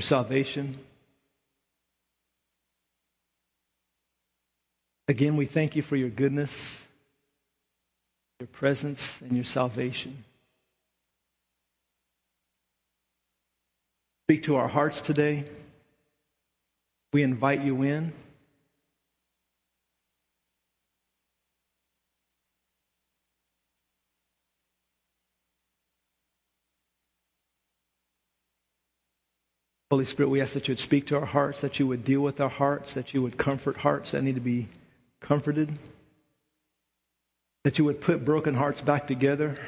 salvation. Again, we thank you for your goodness, your presence, and your salvation. Speak to our hearts today. We invite you in. Holy Spirit, we ask that you would speak to our hearts, that you would deal with our hearts, that you would comfort hearts that need to be comforted, that you would put broken hearts back together,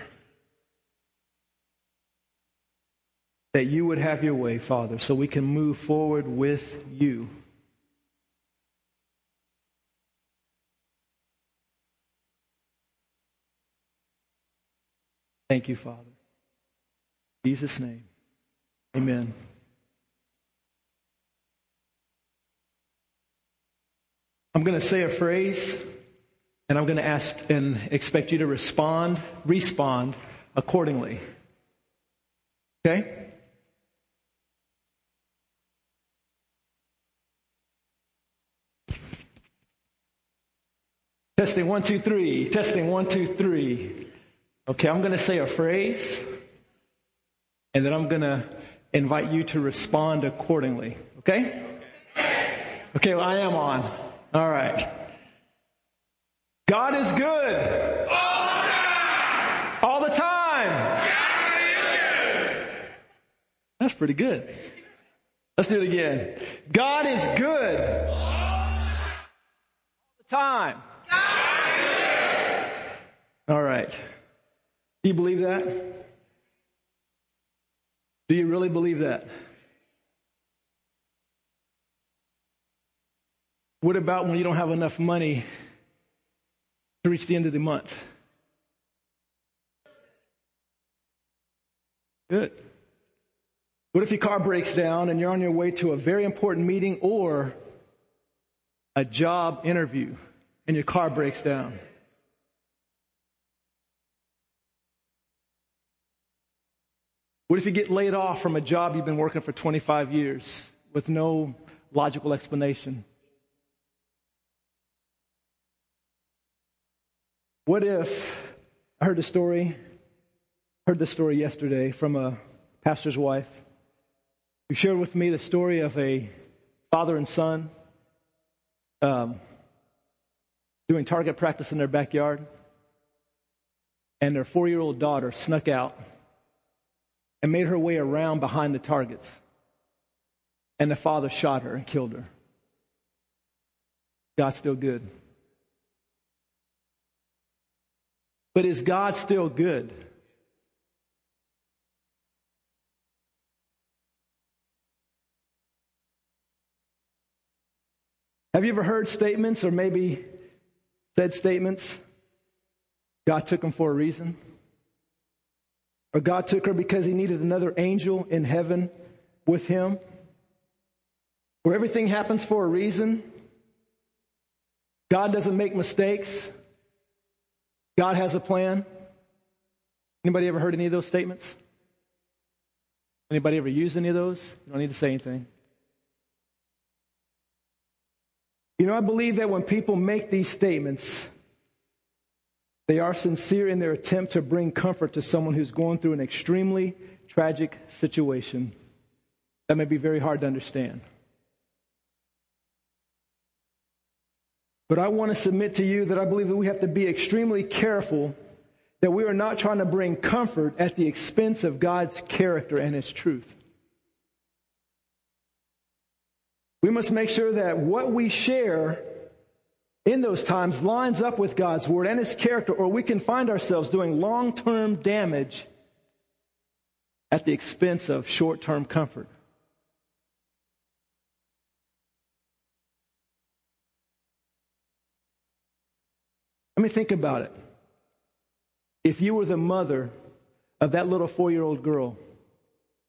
that you would have your way, Father, so we can move forward with you. Thank you, Father. In Jesus' name, amen. I'm going to say a phrase and I'm going to ask and expect you to respond, respond accordingly. Okay? Testing one, two, three. Testing one, two, three. Okay, I'm going to say a phrase and then I'm going to invite you to respond accordingly. Okay? Okay, well, I am on. All right. God is good. All the time. All the time. That's pretty good. Let's do it again. God is good. All the time. All right. Do you believe that? Do you really believe that? What about when you don't have enough money to reach the end of the month? Good. What if your car breaks down and you're on your way to a very important meeting or a job interview and your car breaks down? What if you get laid off from a job you've been working for 25 years with no logical explanation? What if I heard a story, heard the story yesterday from a pastor's wife who shared with me the story of a father and son um, doing target practice in their backyard, and their four year old daughter snuck out and made her way around behind the targets. And the father shot her and killed her. God's still good. But is God still good? Have you ever heard statements or maybe said statements? God took him for a reason. Or God took her because he needed another angel in heaven with him. Where everything happens for a reason. God doesn't make mistakes. God has a plan. Anybody ever heard any of those statements? Anybody ever used any of those? You don't need to say anything. You know, I believe that when people make these statements, they are sincere in their attempt to bring comfort to someone who's going through an extremely tragic situation that may be very hard to understand. But I want to submit to you that I believe that we have to be extremely careful that we are not trying to bring comfort at the expense of God's character and His truth. We must make sure that what we share in those times lines up with God's word and His character, or we can find ourselves doing long term damage at the expense of short term comfort. Let me think about it. If you were the mother of that little four year old girl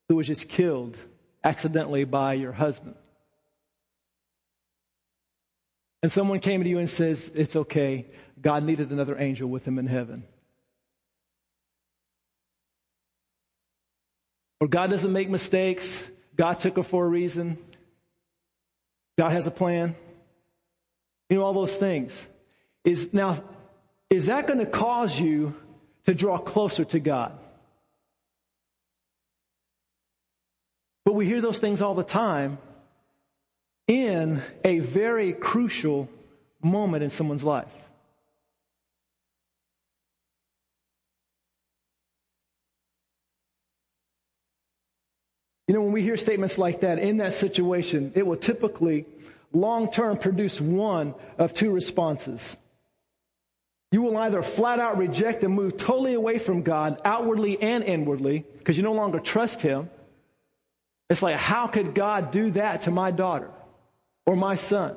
who was just killed accidentally by your husband, and someone came to you and says, It's okay, God needed another angel with him in heaven. Or God doesn't make mistakes, God took her for a reason. God has a plan. You know, all those things. Is now, is that going to cause you to draw closer to God? But we hear those things all the time in a very crucial moment in someone's life. You know, when we hear statements like that in that situation, it will typically long term produce one of two responses. You will either flat out reject and move totally away from God, outwardly and inwardly, because you no longer trust Him. It's like, how could God do that to my daughter or my son?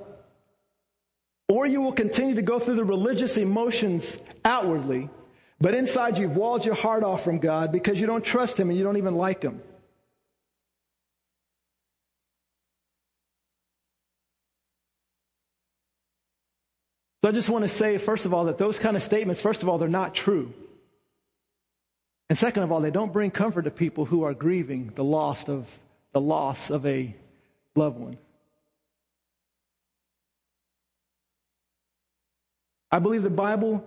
Or you will continue to go through the religious emotions outwardly, but inside you've walled your heart off from God because you don't trust Him and you don't even like Him. So I just want to say, first of all, that those kind of statements, first of all, they're not true. And second of all, they don't bring comfort to people who are grieving the loss of the loss of a loved one. I believe the Bible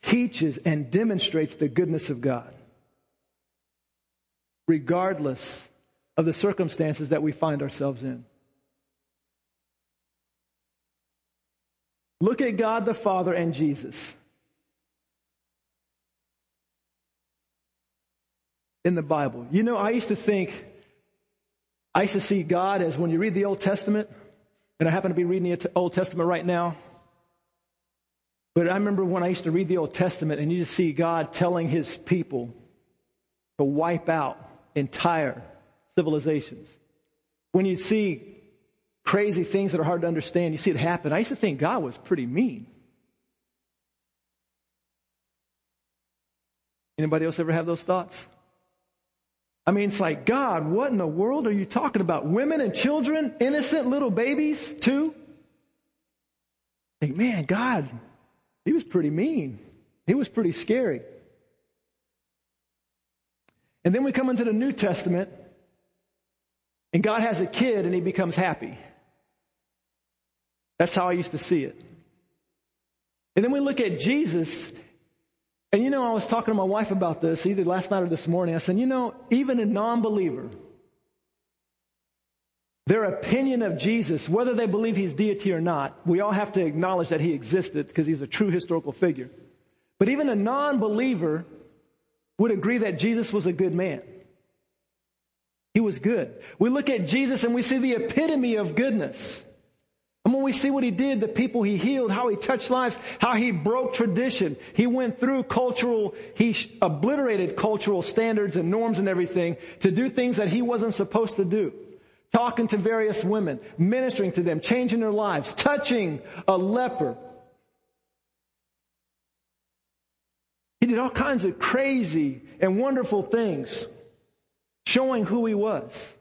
teaches and demonstrates the goodness of God, regardless of the circumstances that we find ourselves in. Look at God the Father and Jesus. In the Bible. You know, I used to think, I used to see God as when you read the Old Testament, and I happen to be reading the Old Testament right now. But I remember when I used to read the Old Testament and you just see God telling his people to wipe out entire civilizations. When you see crazy things that are hard to understand. You see it happen. I used to think God was pretty mean. Anybody else ever have those thoughts? I mean, it's like, God, what in the world are you talking about? Women and children, innocent little babies, too? Think, man, God, he was pretty mean. He was pretty scary. And then we come into the New Testament, and God has a kid and he becomes happy. That's how I used to see it. And then we look at Jesus, and you know, I was talking to my wife about this either last night or this morning. I said, you know, even a non believer, their opinion of Jesus, whether they believe he's deity or not, we all have to acknowledge that he existed because he's a true historical figure. But even a non believer would agree that Jesus was a good man. He was good. We look at Jesus and we see the epitome of goodness. And when we see what he did, the people he healed, how he touched lives, how he broke tradition, he went through cultural, he obliterated cultural standards and norms and everything to do things that he wasn't supposed to do. Talking to various women, ministering to them, changing their lives, touching a leper. He did all kinds of crazy and wonderful things, showing who he was,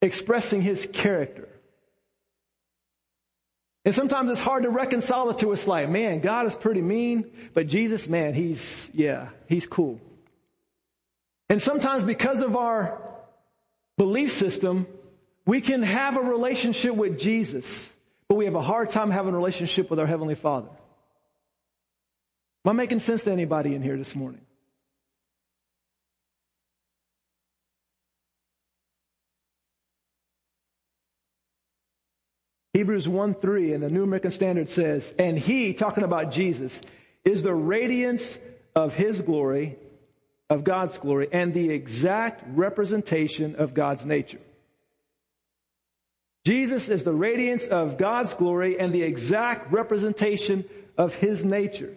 expressing his character. And sometimes it's hard to reconcile it to us like, man, God is pretty mean, but Jesus, man, he's, yeah, he's cool. And sometimes because of our belief system, we can have a relationship with Jesus, but we have a hard time having a relationship with our Heavenly Father. Am I making sense to anybody in here this morning? Hebrews 1 3 in the New American Standard says, And he, talking about Jesus, is the radiance of his glory, of God's glory, and the exact representation of God's nature. Jesus is the radiance of God's glory and the exact representation of his nature.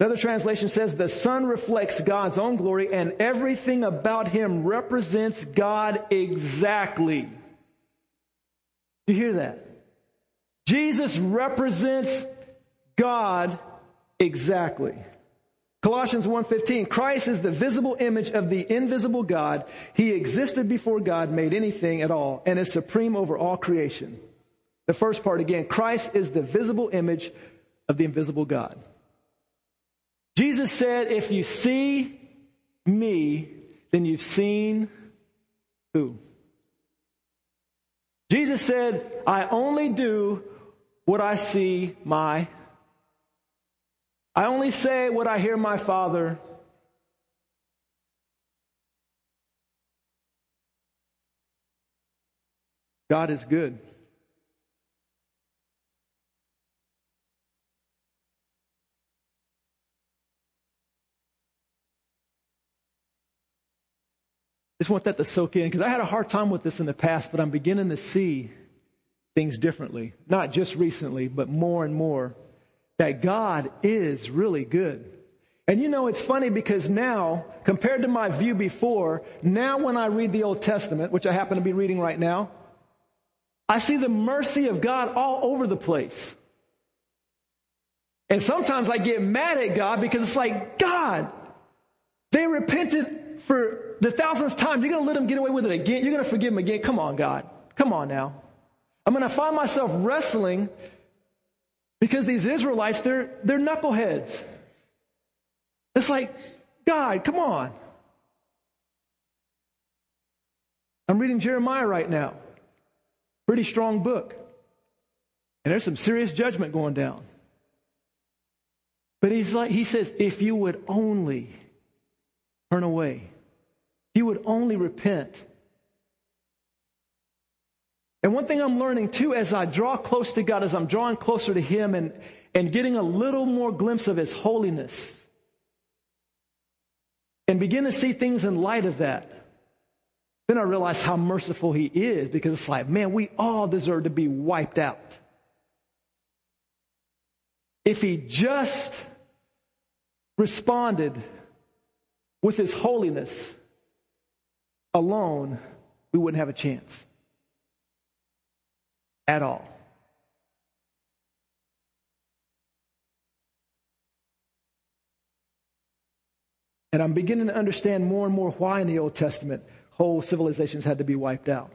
Another translation says the Son reflects God's own glory and everything about him represents God exactly. Do you hear that? Jesus represents God exactly. Colossians 1:15 Christ is the visible image of the invisible God. He existed before God made anything at all and is supreme over all creation. The first part again, Christ is the visible image of the invisible God. Jesus said, if you see me, then you've seen who? Jesus said, I only do what I see my, I only say what I hear my Father. God is good. just want that to soak in because I had a hard time with this in the past, but I'm beginning to see things differently. Not just recently, but more and more. That God is really good. And you know, it's funny because now, compared to my view before, now when I read the Old Testament, which I happen to be reading right now, I see the mercy of God all over the place. And sometimes I get mad at God because it's like, God, they repented for the thousandth time, you're going to let them get away with it again. You're going to forgive them again. Come on, God. Come on now. I'm going to find myself wrestling because these Israelites, they're, they're knuckleheads. It's like, God, come on. I'm reading Jeremiah right now. Pretty strong book. And there's some serious judgment going down. But he's like, he says, if you would only turn away you would only repent. And one thing I'm learning too as I draw close to God, as I'm drawing closer to Him and, and getting a little more glimpse of His holiness, and begin to see things in light of that, then I realize how merciful He is because it's like, man, we all deserve to be wiped out. If He just responded with His holiness, alone, we wouldn't have a chance at all. And I'm beginning to understand more and more why in the Old Testament whole civilizations had to be wiped out.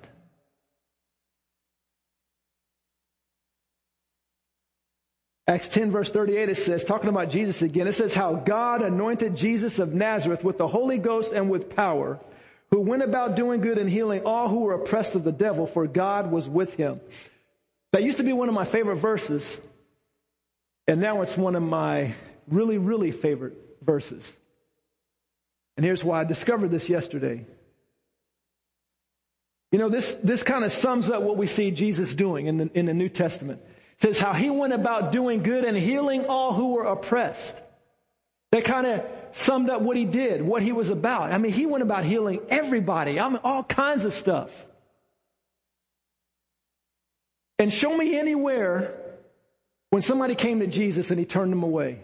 Acts 10 verse 38 it says, talking about Jesus again, it says how God anointed Jesus of Nazareth with the Holy Ghost and with power, who went about doing good and healing all who were oppressed of the devil, for God was with him. That used to be one of my favorite verses, and now it's one of my really, really favorite verses. And here's why I discovered this yesterday. You know, this, this kind of sums up what we see Jesus doing in the, in the New Testament. It says how he went about doing good and healing all who were oppressed. That kind of summed up what he did, what he was about. I mean, he went about healing everybody. I mean, all kinds of stuff. And show me anywhere when somebody came to Jesus and he turned them away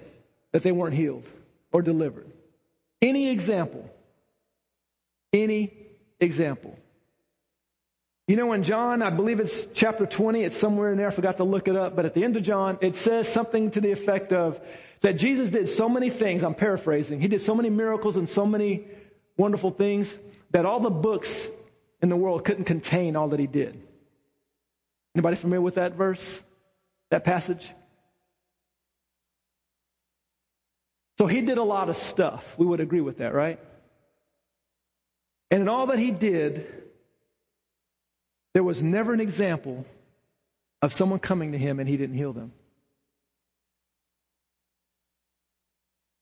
that they weren't healed or delivered. Any example. Any example. You know, in John, I believe it's chapter 20, it's somewhere in there, I forgot to look it up, but at the end of John, it says something to the effect of that Jesus did so many things, I'm paraphrasing, he did so many miracles and so many wonderful things that all the books in the world couldn't contain all that he did. Anybody familiar with that verse? That passage? So he did a lot of stuff. We would agree with that, right? And in all that he did, there was never an example of someone coming to him and he didn't heal them.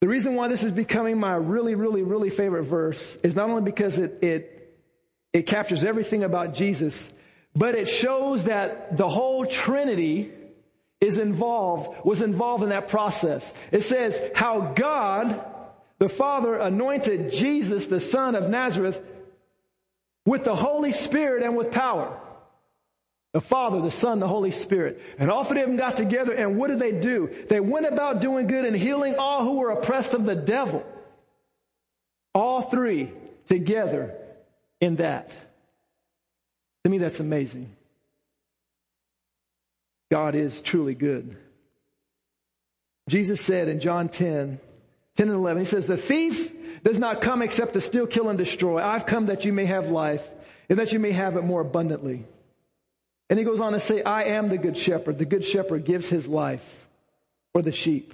The reason why this is becoming my really, really, really favorite verse is not only because it, it, it captures everything about Jesus, but it shows that the whole Trinity is involved, was involved in that process. It says how God, the Father, anointed Jesus, the Son of Nazareth, with the Holy Spirit and with power. The Father, the Son, the Holy Spirit. And all three of them got together and what did they do? They went about doing good and healing all who were oppressed of the devil. All three together in that. To me, that's amazing. God is truly good. Jesus said in John 10, 10 and 11, he says, the thief does not come except to steal, kill, and destroy. I've come that you may have life and that you may have it more abundantly. And he goes on to say, I am the good shepherd. The good shepherd gives his life for the sheep.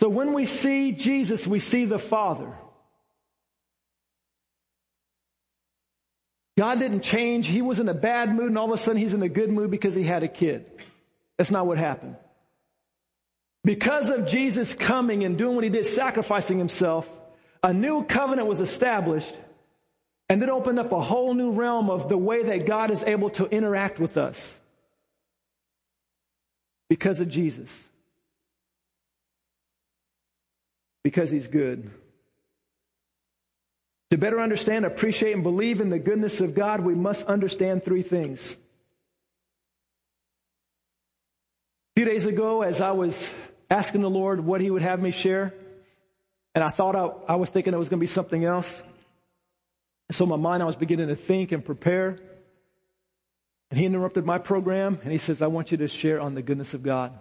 So when we see Jesus, we see the Father. God didn't change. He was in a bad mood and all of a sudden he's in a good mood because he had a kid. That's not what happened. Because of Jesus coming and doing what he did, sacrificing himself, a new covenant was established and it opened up a whole new realm of the way that God is able to interact with us. Because of Jesus. Because he's good. To better understand, appreciate, and believe in the goodness of God, we must understand three things. A few days ago, as I was asking the Lord what He would have me share. And I thought I, I was thinking it was going to be something else. And so my mind, I was beginning to think and prepare. And He interrupted my program and He says, I want you to share on the goodness of God.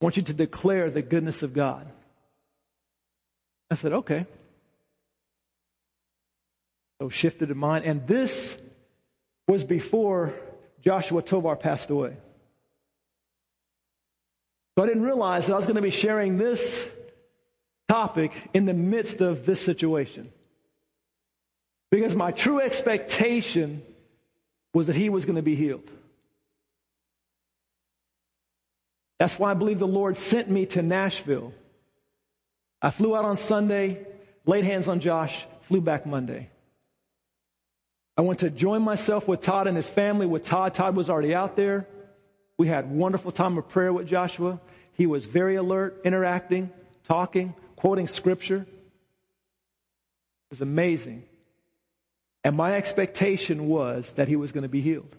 I want you to declare the goodness of God. I said, okay. So shifted in mind. And this was before Joshua Tovar passed away. So I didn't realize that I was going to be sharing this topic in the midst of this situation. Because my true expectation was that he was going to be healed. That's why I believe the Lord sent me to Nashville. I flew out on Sunday, laid hands on Josh, flew back Monday. I went to join myself with Todd and his family with Todd. Todd was already out there. We had wonderful time of prayer with Joshua. He was very alert, interacting, talking, quoting scripture. It was amazing. And my expectation was that he was going to be healed.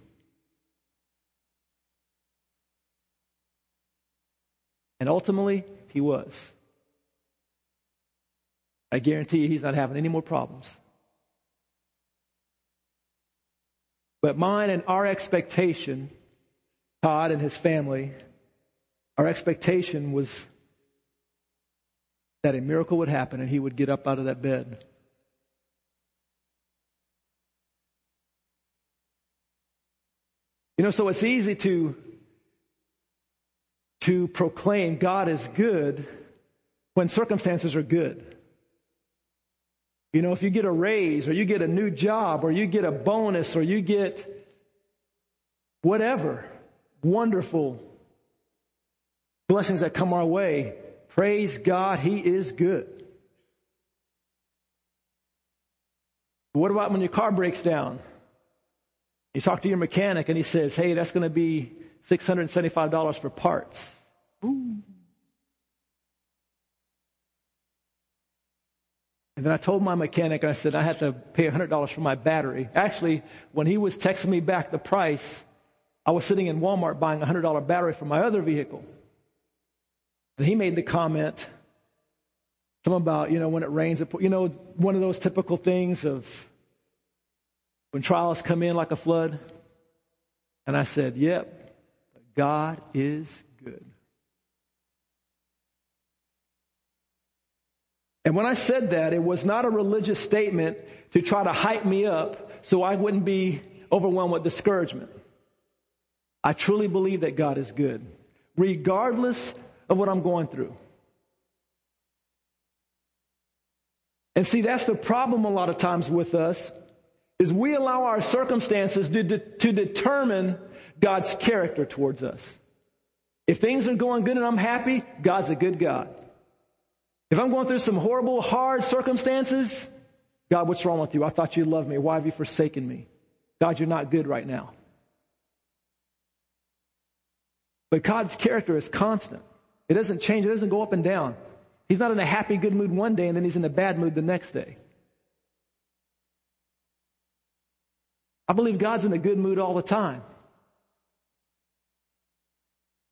And ultimately, he was. I guarantee you he's not having any more problems. But mine and our expectation Todd and his family, our expectation was that a miracle would happen and he would get up out of that bed. You know, so it's easy to, to proclaim God is good when circumstances are good. You know, if you get a raise or you get a new job or you get a bonus or you get whatever, wonderful blessings that come our way. Praise God, He is good. What about when your car breaks down? You talk to your mechanic and he says, hey, that's going to be $675 for parts. Ooh. And then I told my mechanic, I said, I had to pay $100 for my battery. Actually, when he was texting me back the price, I was sitting in Walmart buying a $100 battery for my other vehicle. And he made the comment, something about, you know, when it rains, it, you know, one of those typical things of when trials come in like a flood. And I said, yep, God is good. And when I said that, it was not a religious statement to try to hype me up so I wouldn't be overwhelmed with discouragement. I truly believe that God is good, regardless of what I'm going through. And see, that's the problem a lot of times with us, is we allow our circumstances to, de- to determine God's character towards us. If things are going good and I'm happy, God's a good God. If I'm going through some horrible, hard circumstances, God, what's wrong with you? I thought you loved me. Why have you forsaken me? God, you're not good right now. But God's character is constant. It doesn't change. It doesn't go up and down. He's not in a happy, good mood one day and then he's in a bad mood the next day. I believe God's in a good mood all the time.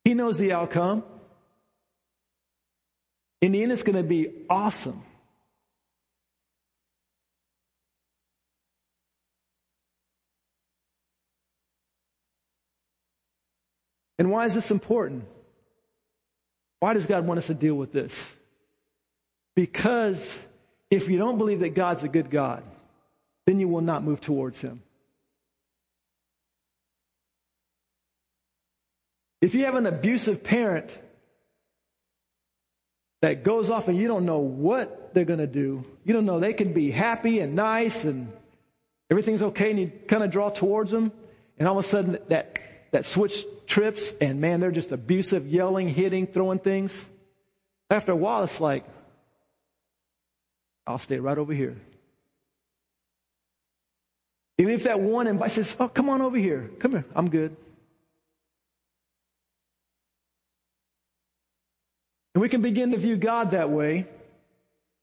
He knows the outcome. In the end, it's going to be awesome. And why is this important? Why does God want us to deal with this? Because if you don't believe that God's a good God, then you will not move towards Him. If you have an abusive parent that goes off and you don't know what they're going to do, you don't know they can be happy and nice and Everything's okay, and you kind of draw towards them, and all of a sudden that, that switch trips, and man, they're just abusive, yelling, hitting, throwing things. After a while, it's like, I'll stay right over here. Even if that one invites says, Oh, come on over here. Come here. I'm good. And we can begin to view God that way.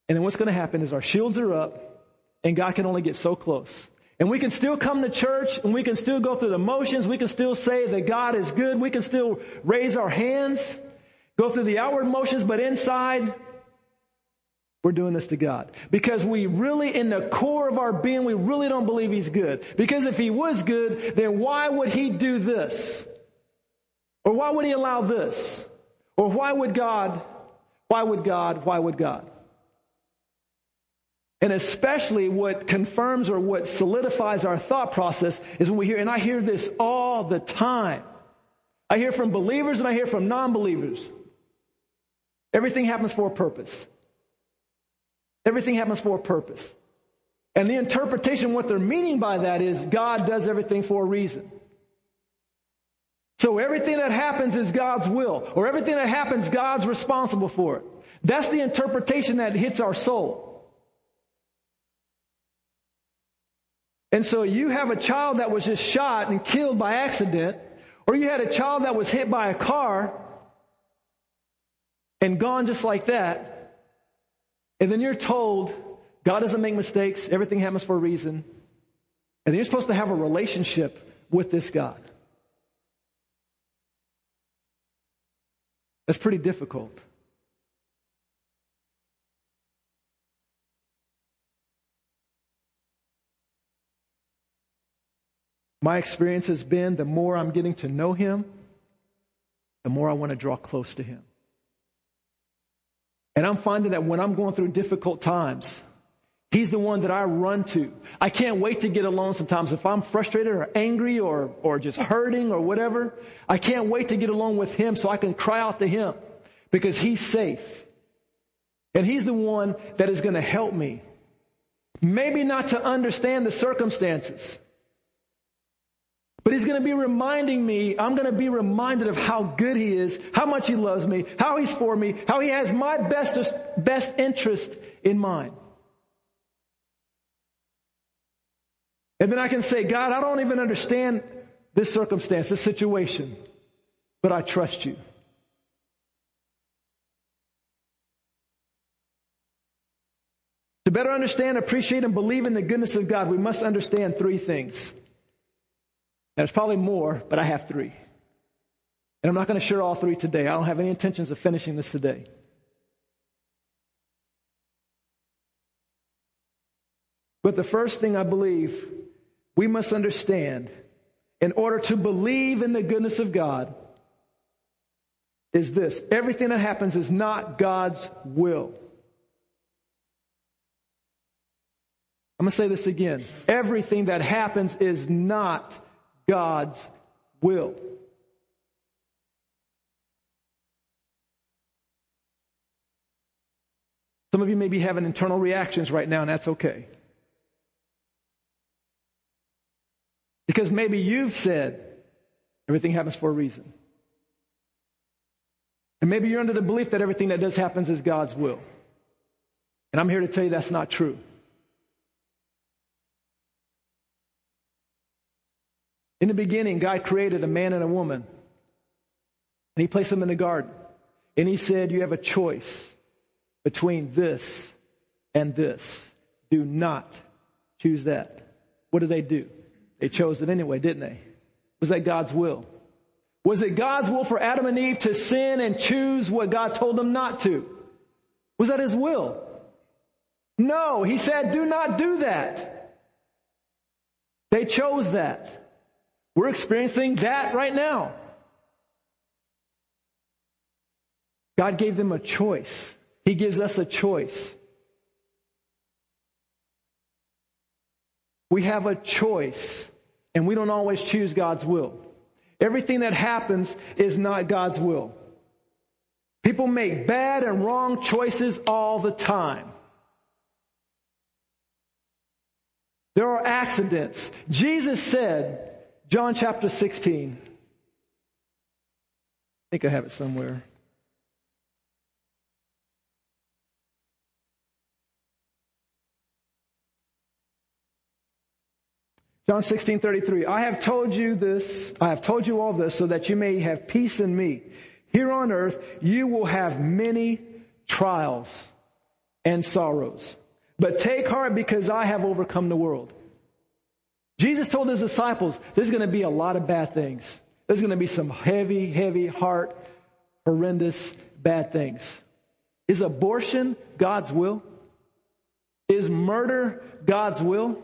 And then what's going to happen is our shields are up and God can only get so close. And we can still come to church and we can still go through the motions. We can still say that God is good. We can still raise our hands, go through the outward motions, but inside, we're doing this to God. Because we really, in the core of our being, we really don't believe He's good. Because if He was good, then why would He do this? Or why would He allow this? Or why would God, why would God, why would God? And especially what confirms or what solidifies our thought process is when we hear, and I hear this all the time. I hear from believers and I hear from non-believers. Everything happens for a purpose. Everything happens for a purpose. And the interpretation, what they're meaning by that is God does everything for a reason. So everything that happens is God's will, or everything that happens, God's responsible for it. That's the interpretation that hits our soul. And so you have a child that was just shot and killed by accident, or you had a child that was hit by a car and gone just like that. And then you're told God doesn't make mistakes, everything happens for a reason. And you're supposed to have a relationship with this God. That's pretty difficult. My experience has been the more I'm getting to know Him, the more I want to draw close to Him. And I'm finding that when I'm going through difficult times, He's the one that I run to. I can't wait to get alone sometimes. If I'm frustrated or angry or, or just hurting or whatever, I can't wait to get alone with Him so I can cry out to Him because He's safe. And He's the one that is going to help me. Maybe not to understand the circumstances, but he's going to be reminding me, I'm going to be reminded of how good he is, how much he loves me, how he's for me, how he has my best, best interest in mind. And then I can say, God, I don't even understand this circumstance, this situation, but I trust you. To better understand, appreciate, and believe in the goodness of God, we must understand three things. There's probably more, but I have three. And I'm not going to share all three today. I don't have any intentions of finishing this today. But the first thing I believe we must understand in order to believe in the goodness of God is this. Everything that happens is not God's will. I'm going to say this again. Everything that happens is not God's will. Some of you may be having internal reactions right now, and that's okay. Because maybe you've said everything happens for a reason. And maybe you're under the belief that everything that does happens is God's will. And I'm here to tell you that's not true. In the beginning, God created a man and a woman. And he placed them in the garden. And he said, You have a choice between this and this. Do not choose that. What do they do? They chose it anyway, didn't they? Was that God's will? Was it God's will for Adam and Eve to sin and choose what God told them not to? Was that his will? No, he said, do not do that. They chose that. We're experiencing that right now. God gave them a choice. He gives us a choice. We have a choice, and we don't always choose God's will. Everything that happens is not God's will. People make bad and wrong choices all the time. There are accidents. Jesus said, John chapter 16. I think I have it somewhere. John 16, 33. I have told you this, I have told you all this so that you may have peace in me. Here on earth, you will have many trials and sorrows. But take heart because I have overcome the world. Jesus told his disciples, there's going to be a lot of bad things. There's going to be some heavy, heavy heart, horrendous bad things. Is abortion God's will? Is murder God's will?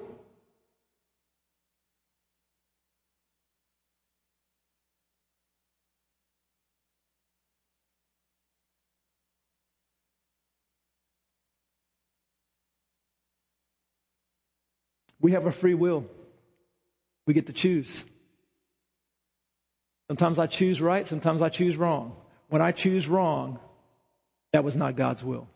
We have a free will. We get to choose. Sometimes I choose right, sometimes I choose wrong. When I choose wrong, that was not God's will.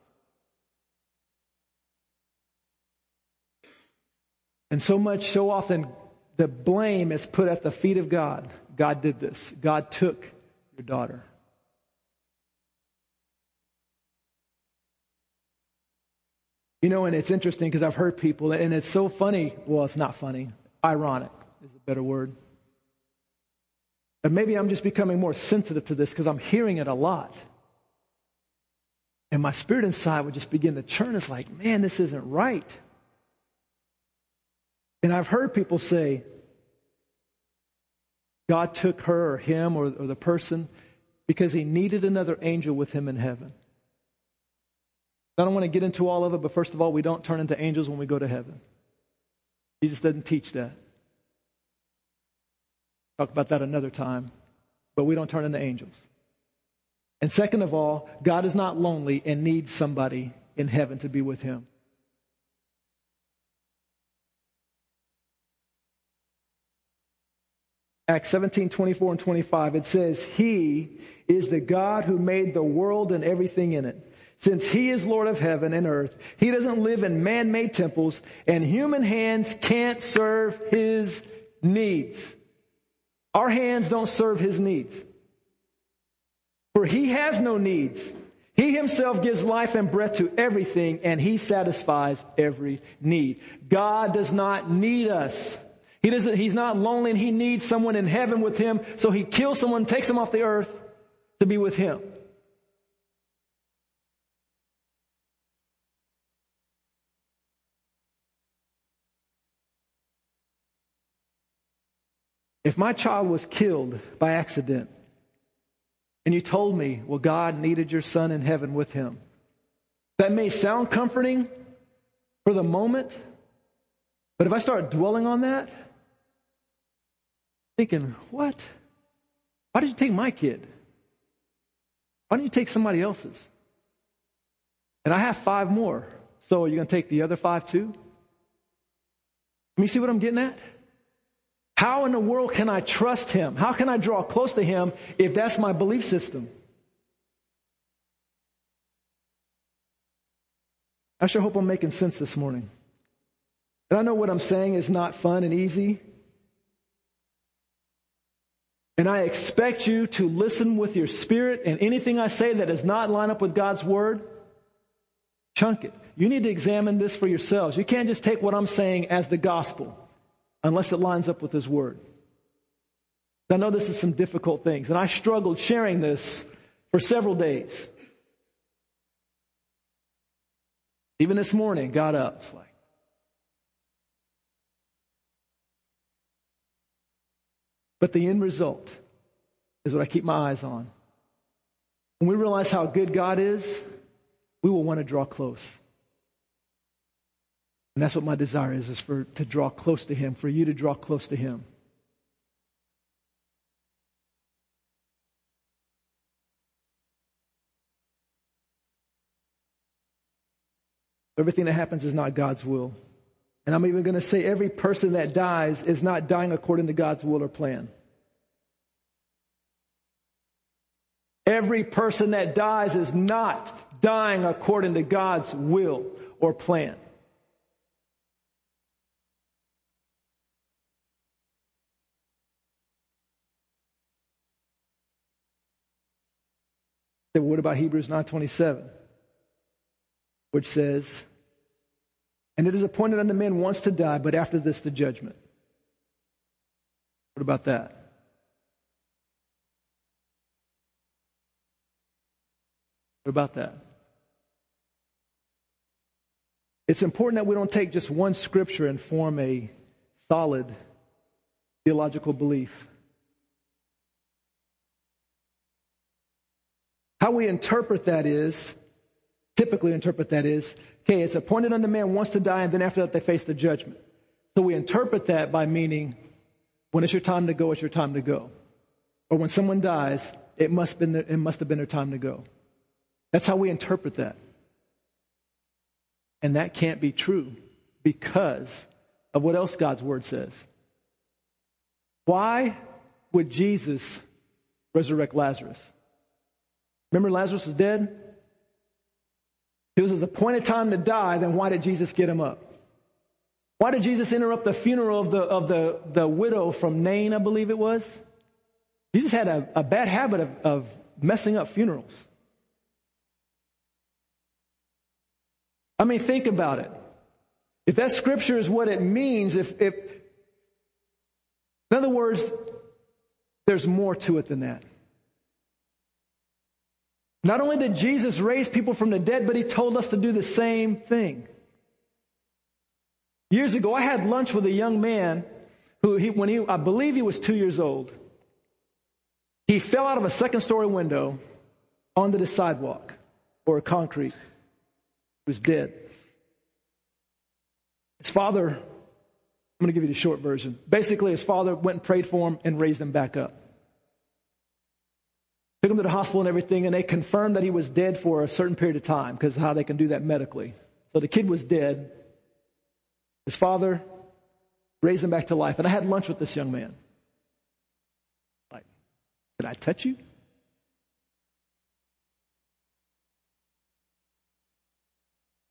And so much, so often, the blame is put at the feet of God. God did this. God took your daughter. You know, and it's interesting because I've heard people, and it's so funny. Well, it's not funny. Ironic is a better word. But maybe I'm just becoming more sensitive to this because I'm hearing it a lot. And my spirit inside would just begin to churn. It's like, man, this isn't right. And I've heard people say, God took her or him or, or the person because he needed another angel with him in heaven. I don't want to get into all of it, but first of all, we don't turn into angels when we go to heaven. Jesus doesn't teach that. Talk about that another time. But we don't turn into angels. And second of all, God is not lonely and needs somebody in heaven to be with him. Acts 17, 24 and 25, it says, He is the God who made the world and everything in it. Since he is Lord of heaven and earth, he doesn't live in man-made temples and human hands can't serve his needs. Our hands don't serve his needs. For he has no needs. He himself gives life and breath to everything and he satisfies every need. God does not need us. He doesn't, he's not lonely and he needs someone in heaven with him. So he kills someone, takes them off the earth to be with him. If my child was killed by accident and you told me, well, God needed your son in heaven with him, that may sound comforting for the moment, but if I start dwelling on that, thinking, what? Why did you take my kid? Why don't you take somebody else's? And I have five more. So are you going to take the other five too? Let me see what I'm getting at? How in the world can I trust him? How can I draw close to him if that's my belief system? I sure hope I'm making sense this morning. And I know what I'm saying is not fun and easy. And I expect you to listen with your spirit and anything I say that does not line up with God's word, chunk it. You need to examine this for yourselves. You can't just take what I'm saying as the gospel unless it lines up with His Word. I know this is some difficult things, and I struggled sharing this for several days. Even this morning, got up. It's like, but the end result is what I keep my eyes on. When we realize how good God is, we will want to draw close. And that's what my desire is, is for to draw close to Him, for you to draw close to Him. Everything that happens is not God's will. And I'm even going to say every person that dies is not dying according to God's will or plan. Every person that dies is not dying according to God's will or plan. Then what about Hebrews 9:27? Which says, And it is appointed unto men once to die, but after this the judgment. What about that? What about that? It's important that we don't take just one scripture and form a solid theological belief. How we interpret that is, typically interpret that is, okay, it's appointed unto man once to die, and then after that they face the judgment. So we interpret that by meaning, when it's your time to go, it's your time to go. Or when someone dies, it must, been, it must have been their time to go. That's how we interpret that. And that can't be true because of what else God's word says. Why would Jesus resurrect Lazarus? Remember, Lazarus was dead? It was his appointed time to die, then why did Jesus get him up? Why did Jesus interrupt the funeral of the, of the, the widow from Nain, I believe it was? Jesus had a, a bad habit of, of messing up funerals. I mean, think about it. If that scripture is what it means, if, if, in other words, there's more to it than that. Not only did Jesus raise people from the dead, but he told us to do the same thing. Years ago, I had lunch with a young man who, he, when he, I believe he was two years old, he fell out of a second story window onto the sidewalk or concrete He was dead. His father, I'm going to give you the short version. Basically, his father went and prayed for him and raised him back up. Took him to the hospital and everything, and they confirmed that he was dead for a certain period of time because how they can do that medically. So the kid was dead. His father raised him back to life. And I had lunch with this young man. Like, did I touch you?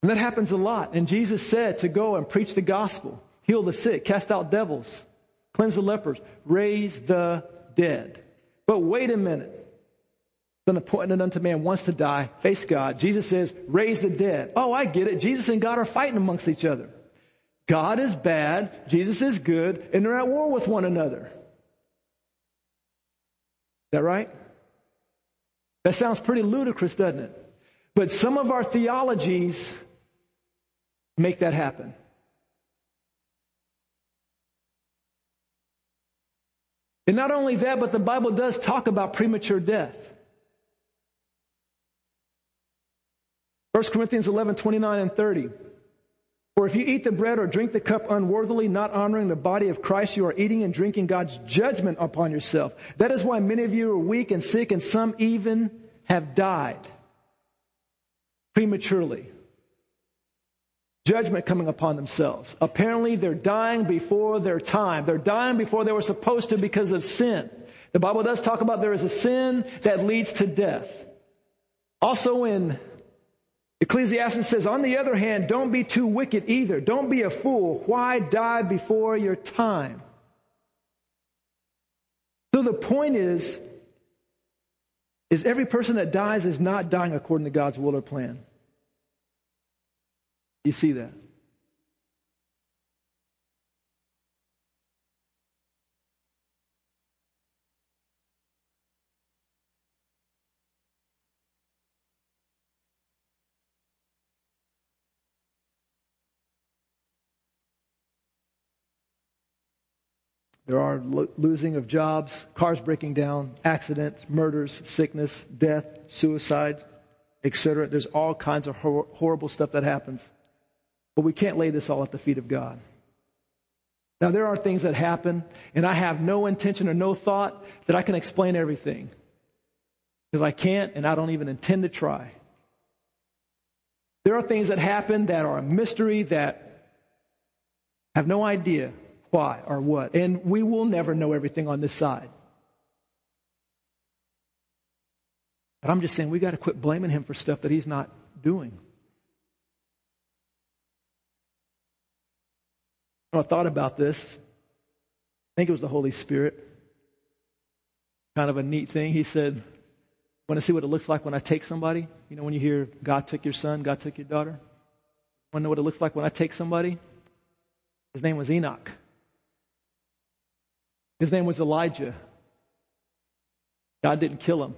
And that happens a lot. And Jesus said to go and preach the gospel, heal the sick, cast out devils, cleanse the lepers, raise the dead. But wait a minute. Then appointed unto man wants to die, face God. Jesus says, raise the dead. Oh, I get it. Jesus and God are fighting amongst each other. God is bad, Jesus is good, and they're at war with one another. Is that right? That sounds pretty ludicrous, doesn't it? But some of our theologies make that happen. And not only that, but the Bible does talk about premature death. 1 Corinthians 11, 29 and 30. For if you eat the bread or drink the cup unworthily, not honoring the body of Christ, you are eating and drinking God's judgment upon yourself. That is why many of you are weak and sick, and some even have died prematurely judgment coming upon themselves. Apparently, they're dying before their time. They're dying before they were supposed to because of sin. The Bible does talk about there is a sin that leads to death. Also in Ecclesiastes says, on the other hand, don't be too wicked either. Don't be a fool. Why die before your time? So the point is, is every person that dies is not dying according to God's will or plan. You see that? There are lo- losing of jobs, cars breaking down, accidents, murders, sickness, death, suicide, etc. There's all kinds of hor- horrible stuff that happens. But we can't lay this all at the feet of God. Now, there are things that happen, and I have no intention or no thought that I can explain everything. Because I can't, and I don't even intend to try. There are things that happen that are a mystery that I have no idea why or what. And we will never know everything on this side. But I'm just saying we got to quit blaming him for stuff that he's not doing. I thought about this. I think it was the Holy Spirit. Kind of a neat thing. He said, Want to see what it looks like when I take somebody? You know, when you hear God took your son, God took your daughter? Want to know what it looks like when I take somebody? His name was Enoch. His name was Elijah. God didn't kill him.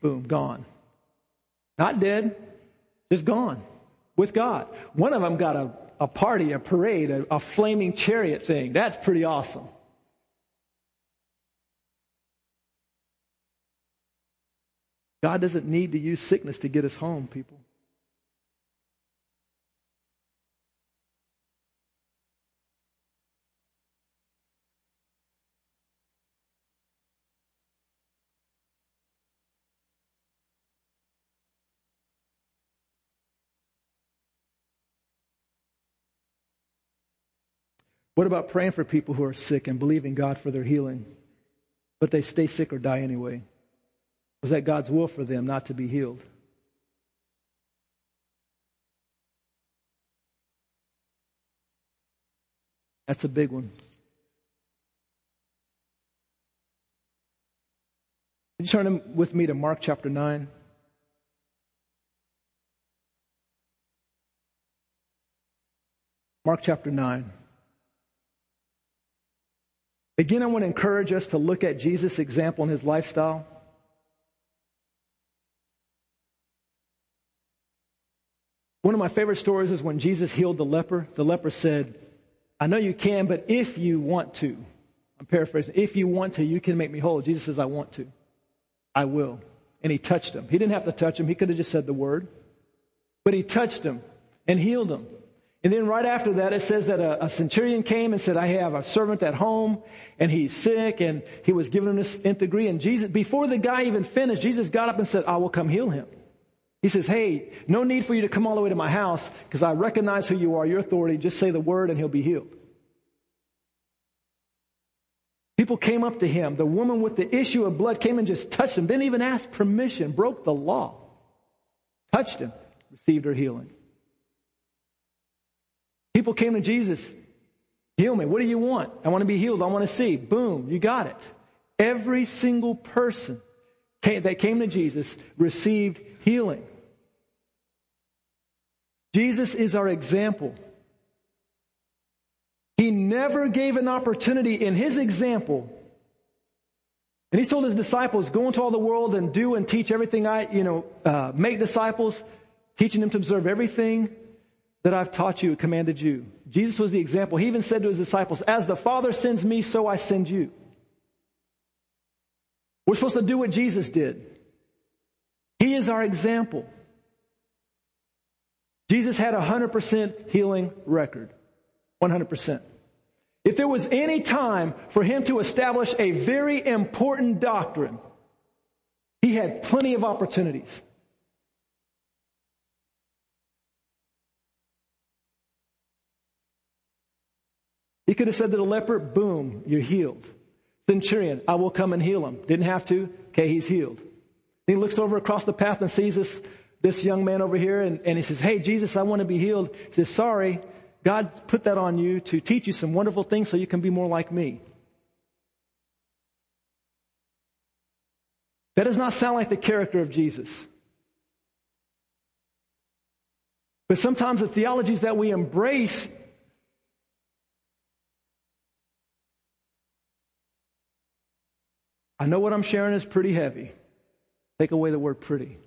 Boom, gone. Not dead, just gone with God. One of them got a, a party, a parade, a, a flaming chariot thing. That's pretty awesome. God doesn't need to use sickness to get us home, people. What about praying for people who are sick and believing God for their healing, but they stay sick or die anyway? Was that God's will for them not to be healed? That's a big one. Would you turn with me to Mark chapter 9? Mark chapter 9. Again, I want to encourage us to look at Jesus' example and his lifestyle. One of my favorite stories is when Jesus healed the leper. The leper said, I know you can, but if you want to, I'm paraphrasing, if you want to, you can make me whole. Jesus says, I want to. I will. And he touched him. He didn't have to touch him. He could have just said the word. But he touched him and healed him. And then right after that, it says that a, a, centurion came and said, I have a servant at home and he's sick and he was him this degree. And Jesus, before the guy even finished, Jesus got up and said, I will come heal him. He says, Hey, no need for you to come all the way to my house because I recognize who you are, your authority. Just say the word and he'll be healed. People came up to him. The woman with the issue of blood came and just touched him, didn't even ask permission, broke the law, touched him, received her healing. People came to Jesus. Heal me. What do you want? I want to be healed. I want to see. Boom. You got it. Every single person came, that came to Jesus received healing. Jesus is our example. He never gave an opportunity in his example. And he told his disciples, go into all the world and do and teach everything I, you know, uh, make disciples, teaching them to observe everything that I've taught you, commanded you. Jesus was the example. He even said to his disciples, as the Father sends me, so I send you. We're supposed to do what Jesus did. He is our example. Jesus had a 100% healing record. 100%. If there was any time for him to establish a very important doctrine, he had plenty of opportunities. He could have said to the leper, boom, you're healed. Centurion, I will come and heal him. Didn't have to. Okay, he's healed. He looks over across the path and sees this, this young man over here and, and he says, Hey, Jesus, I want to be healed. He says, Sorry, God put that on you to teach you some wonderful things so you can be more like me. That does not sound like the character of Jesus. But sometimes the theologies that we embrace I know what I'm sharing is pretty heavy. Take away the word pretty.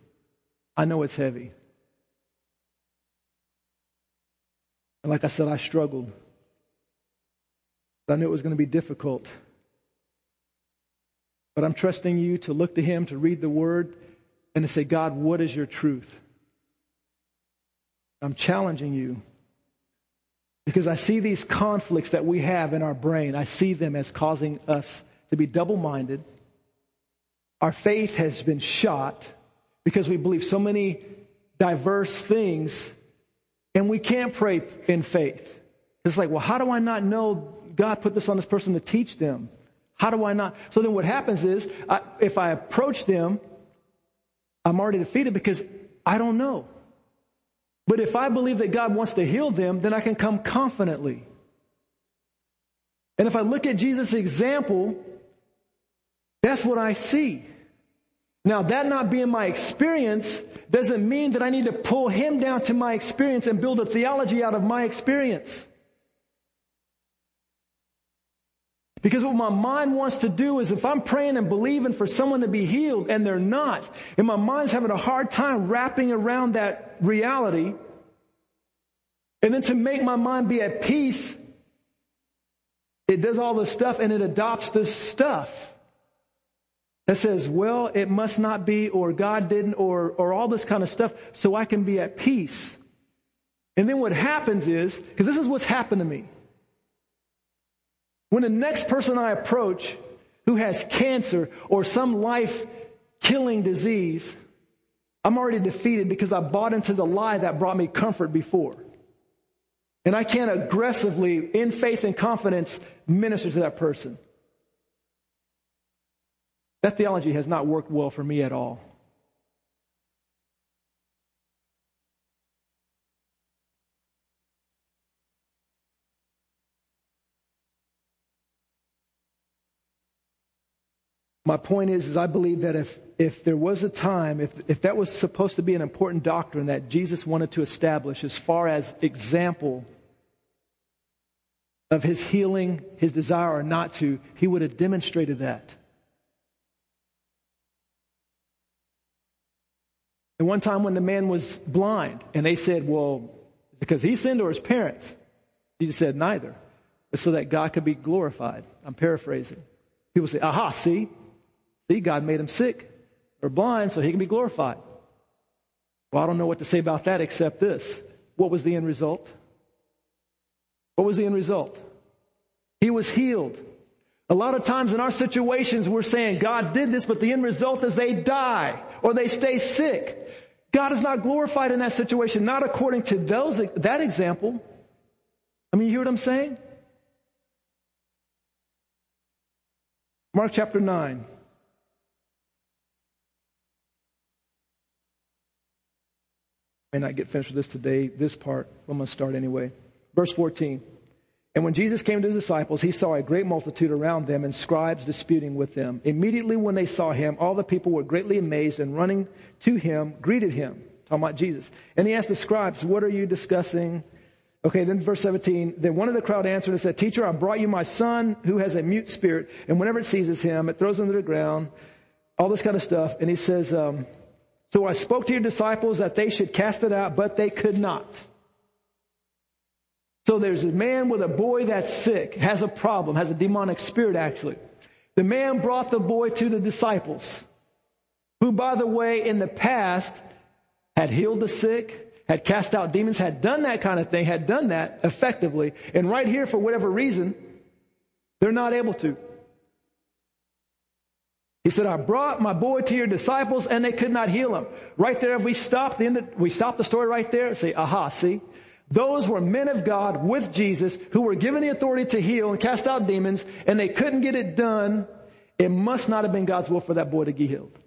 I know it's heavy. And like I said, I struggled. I knew it was going to be difficult. But I'm trusting you to look to Him, to read the Word, and to say, God, what is your truth? I'm challenging you because I see these conflicts that we have in our brain. I see them as causing us to be double minded our faith has been shot because we believe so many diverse things and we can't pray in faith. It's like, well, how do I not know God put this on this person to teach them? How do I not? So then what happens is, I, if I approach them, I'm already defeated because I don't know. But if I believe that God wants to heal them, then I can come confidently. And if I look at Jesus' example, That's what I see. Now, that not being my experience doesn't mean that I need to pull him down to my experience and build a theology out of my experience. Because what my mind wants to do is if I'm praying and believing for someone to be healed and they're not, and my mind's having a hard time wrapping around that reality, and then to make my mind be at peace, it does all this stuff and it adopts this stuff that says, well, it must not be, or God didn't, or, or all this kind of stuff, so I can be at peace. And then what happens is, because this is what's happened to me. When the next person I approach who has cancer or some life killing disease, I'm already defeated because I bought into the lie that brought me comfort before. And I can't aggressively, in faith and confidence, minister to that person. That theology has not worked well for me at all. My point is, is I believe that if, if there was a time, if, if that was supposed to be an important doctrine that Jesus wanted to establish as far as example of his healing, his desire or not to, he would have demonstrated that. And one time when the man was blind and they said, well, because he sinned or his parents? Jesus said, neither. But so that God could be glorified. I'm paraphrasing. People say, aha, see? See, God made him sick or blind so he can be glorified. Well, I don't know what to say about that except this. What was the end result? What was the end result? He was healed. A lot of times in our situations, we're saying God did this, but the end result is they die or they stay sick. God is not glorified in that situation, not according to those, that example. I mean, you hear what I'm saying? Mark chapter 9. may not get finished with this today, this part. I'm going to start anyway. Verse 14. And when Jesus came to his disciples, he saw a great multitude around them and scribes disputing with them. Immediately when they saw him, all the people were greatly amazed and running to him, greeted him. Talking about Jesus. And he asked the scribes, what are you discussing? Okay, then verse 17, then one of the crowd answered and said, teacher, I brought you my son who has a mute spirit. And whenever it seizes him, it throws him to the ground, all this kind of stuff. And he says, um, so I spoke to your disciples that they should cast it out, but they could not. So there's a man with a boy that's sick, has a problem, has a demonic spirit actually. The man brought the boy to the disciples, who by the way, in the past had healed the sick, had cast out demons, had done that kind of thing, had done that effectively. And right here, for whatever reason, they're not able to. He said, I brought my boy to your disciples and they could not heal him. Right there, if we stop the end of, we stop the story right there say, aha, see? Those were men of God with Jesus who were given the authority to heal and cast out demons and they couldn't get it done. It must not have been God's will for that boy to get healed.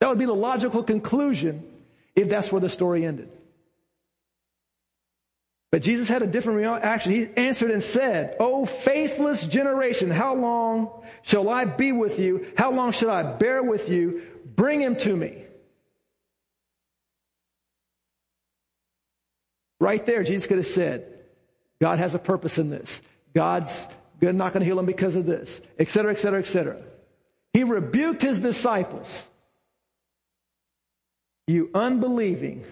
That would be the logical conclusion if that's where the story ended. But Jesus had a different reaction. He answered and said, O faithless generation, how long shall I be with you? How long shall I bear with you? Bring him to me. Right there, Jesus could have said, God has a purpose in this. God's not going to heal him because of this, etc., etc., etc. He rebuked his disciples. You unbelieving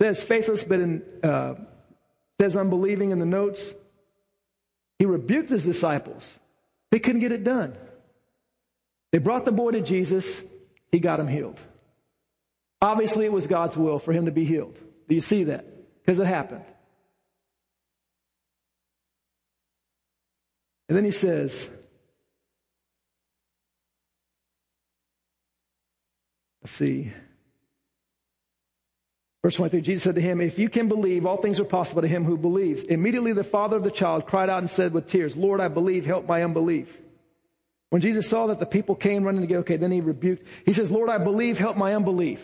says faithless, but in, uh, says unbelieving in the notes. He rebuked his disciples. They couldn't get it done. They brought the boy to Jesus. He got him healed. Obviously, it was God's will for him to be healed. Do you see that? Because it happened. And then he says, let's see. Verse 23, Jesus said to him, if you can believe, all things are possible to him who believes. Immediately the father of the child cried out and said with tears, Lord, I believe, help my unbelief. When Jesus saw that the people came running to go, okay, then he rebuked. He says, Lord, I believe, help my unbelief.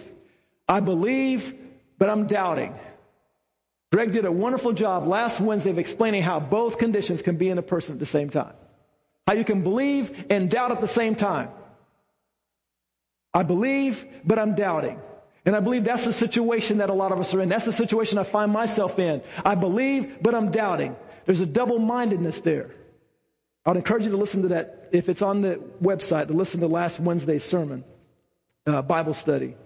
I believe, but I'm doubting. Greg did a wonderful job last Wednesday of explaining how both conditions can be in a person at the same time. How you can believe and doubt at the same time. I believe, but I'm doubting. And I believe that's the situation that a lot of us are in. That's the situation I find myself in. I believe, but I'm doubting. There's a double-mindedness there. I'd encourage you to listen to that, if it's on the website, to listen to last Wednesday's sermon, uh, Bible study.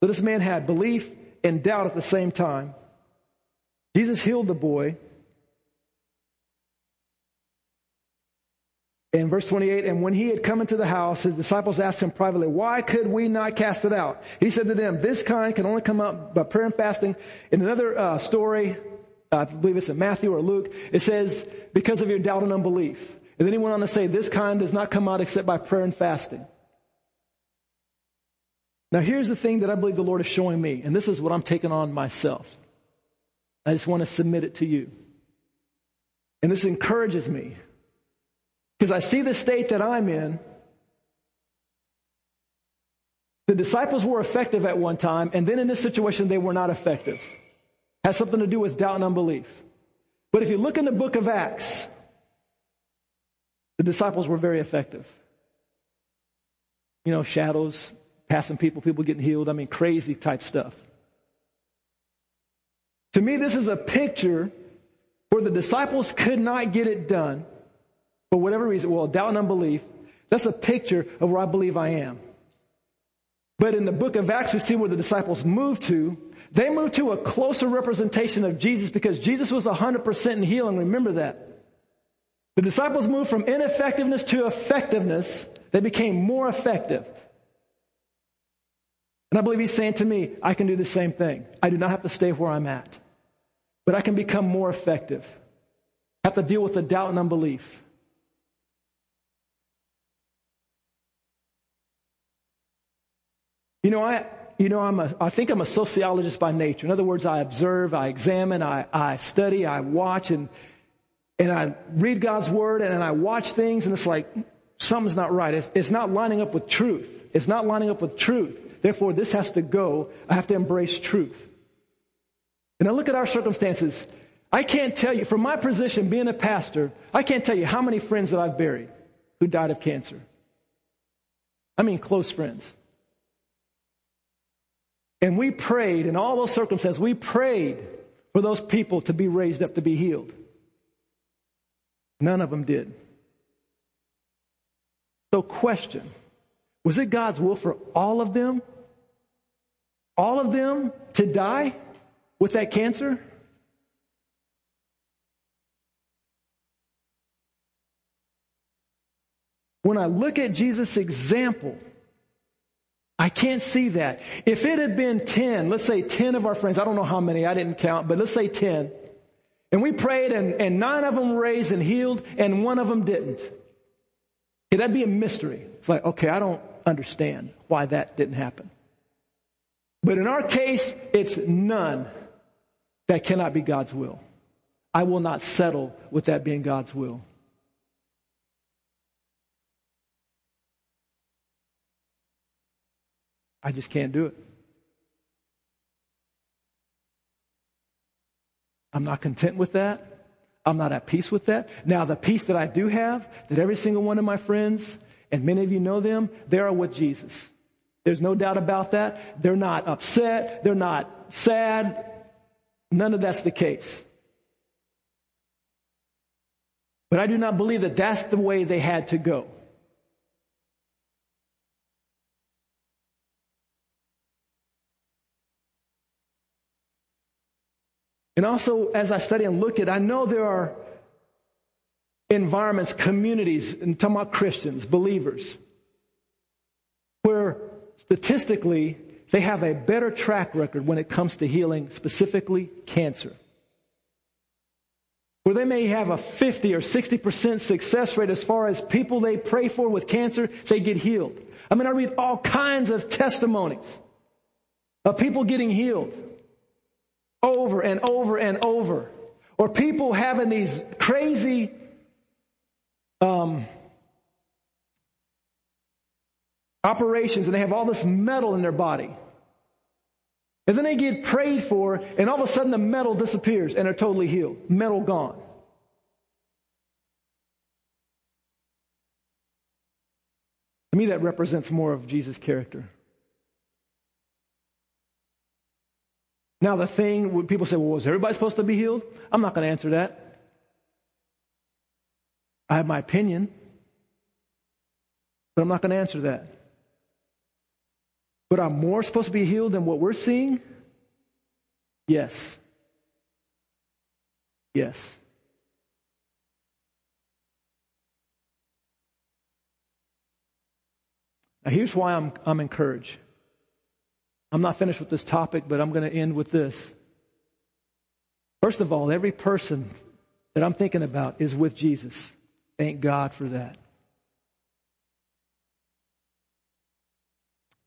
So this man had belief and doubt at the same time. Jesus healed the boy. In verse 28, and when he had come into the house, his disciples asked him privately, why could we not cast it out? He said to them, this kind can only come out by prayer and fasting. In another uh, story, I believe it's in Matthew or Luke, it says, because of your doubt and unbelief. And then he went on to say, this kind does not come out except by prayer and fasting. Now here's the thing that I believe the Lord is showing me, and this is what I'm taking on myself. I just want to submit it to you. And this encourages me because I see the state that I'm in. The disciples were effective at one time, and then in this situation, they were not effective. Has something to do with doubt and unbelief. But if you look in the book of Acts, the disciples were very effective. You know, shadows, passing people, people getting healed. I mean, crazy type stuff. To me, this is a picture where the disciples could not get it done for whatever reason, well, doubt and unbelief, that's a picture of where I believe I am. But in the book of Acts, we see where the disciples moved to. They moved to a closer representation of Jesus because Jesus was 100% in healing. Remember that. The disciples moved from ineffectiveness to effectiveness. They became more effective. And I believe he's saying to me, I can do the same thing. I do not have to stay where I'm at, but I can become more effective. I have to deal with the doubt and unbelief. You know, I, you know, I'm a, I think I'm a sociologist by nature. In other words, I observe, I examine, I, I study, I watch, and, and I read God's word, and, and I watch things, and it's like, something's not right. It's, it's not lining up with truth. It's not lining up with truth. Therefore, this has to go. I have to embrace truth. And I look at our circumstances. I can't tell you, from my position being a pastor, I can't tell you how many friends that I've buried who died of cancer. I mean, close friends. And we prayed in all those circumstances, we prayed for those people to be raised up to be healed. None of them did. So, question Was it God's will for all of them? All of them to die with that cancer? When I look at Jesus' example, I can't see that. If it had been 10, let's say 10 of our friends, I don't know how many, I didn't count, but let's say 10, and we prayed and, and nine of them raised and healed and one of them didn't. Okay, that'd be a mystery. It's like, okay, I don't understand why that didn't happen. But in our case, it's none that cannot be God's will. I will not settle with that being God's will. I just can't do it. I'm not content with that. I'm not at peace with that. Now, the peace that I do have, that every single one of my friends, and many of you know them, they are with Jesus. There's no doubt about that. They're not upset. They're not sad. None of that's the case. But I do not believe that that's the way they had to go. And also, as I study and look at, I know there are environments, communities, and talking about Christians, believers, where statistically they have a better track record when it comes to healing, specifically cancer. Where they may have a 50 or 60% success rate as far as people they pray for with cancer, they get healed. I mean, I read all kinds of testimonies of people getting healed over and over and over. Or people having these crazy um, operations and they have all this metal in their body. And then they get prayed for, and all of a sudden the metal disappears and they're totally healed. Metal gone. To me, that represents more of Jesus' character. Now, the thing, people say, well, was everybody supposed to be healed? I'm not going to answer that. I have my opinion, but I'm not going to answer that. But are more supposed to be healed than what we're seeing? Yes. Yes. Now, here's why I'm, I'm encouraged. I'm not finished with this topic, but I'm going to end with this. First of all, every person that I'm thinking about is with Jesus. Thank God for that.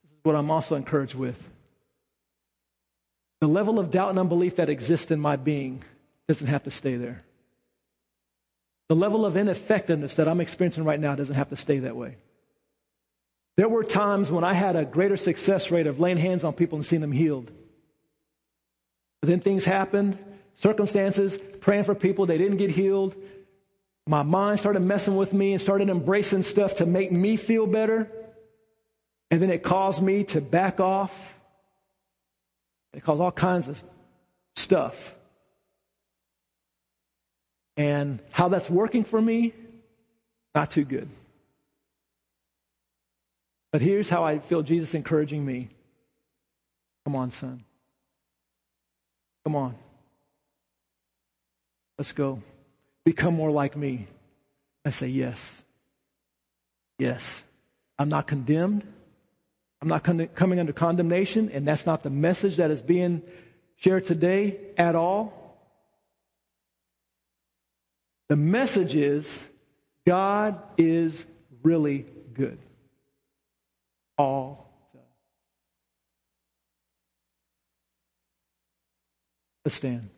This is what I'm also encouraged with. The level of doubt and unbelief that exists in my being doesn't have to stay there. The level of ineffectiveness that I'm experiencing right now doesn't have to stay that way. There were times when I had a greater success rate of laying hands on people and seeing them healed. But then things happened, circumstances, praying for people, they didn't get healed. My mind started messing with me and started embracing stuff to make me feel better. And then it caused me to back off. It caused all kinds of stuff. And how that's working for me, not too good. But here's how I feel Jesus encouraging me. Come on, son. Come on. Let's go. Become more like me. I say, yes. Yes. I'm not condemned. I'm not con- coming under condemnation, and that's not the message that is being shared today at all. The message is God is really good all. Let's stand.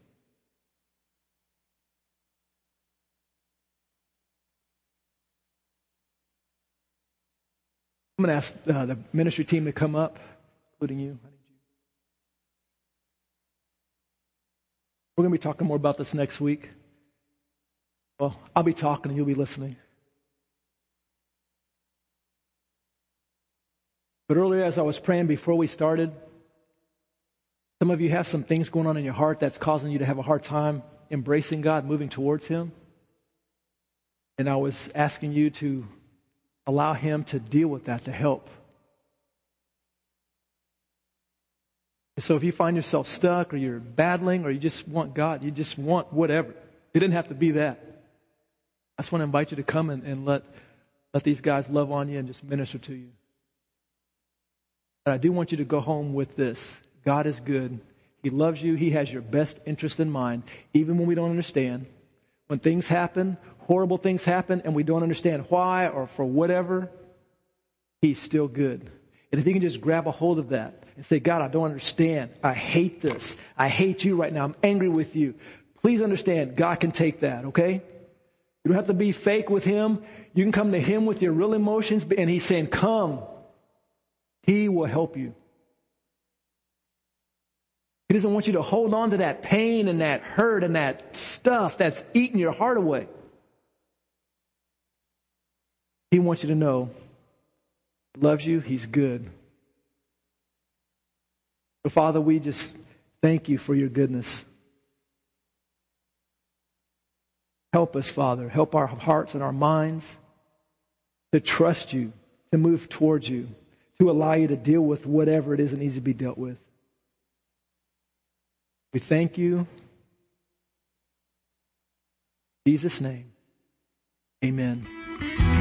I'm going to ask uh, the ministry team to come up, including you. We're going to be talking more about this next week. Well, I'll be talking and you'll be listening. But earlier, as I was praying before we started, some of you have some things going on in your heart that's causing you to have a hard time embracing God, moving towards Him. And I was asking you to allow Him to deal with that, to help. So if you find yourself stuck or you're battling or you just want God, you just want whatever. It didn't have to be that. I just want to invite you to come and, and let, let these guys love on you and just minister to you. But I do want you to go home with this. God is good. He loves you. He has your best interest in mind, even when we don't understand. When things happen, horrible things happen, and we don't understand why or for whatever, He's still good. And if you can just grab a hold of that and say, God, I don't understand. I hate this. I hate you right now. I'm angry with you. Please understand, God can take that, okay? You don't have to be fake with Him. You can come to Him with your real emotions, and He's saying, Come. He will help you. He doesn't want you to hold on to that pain and that hurt and that stuff that's eating your heart away. He wants you to know he loves you, he's good. So Father, we just thank you for your goodness. Help us, Father. Help our hearts and our minds to trust you, to move towards you to allow you to deal with whatever it is that needs to be dealt with. We thank you. In Jesus' name, amen.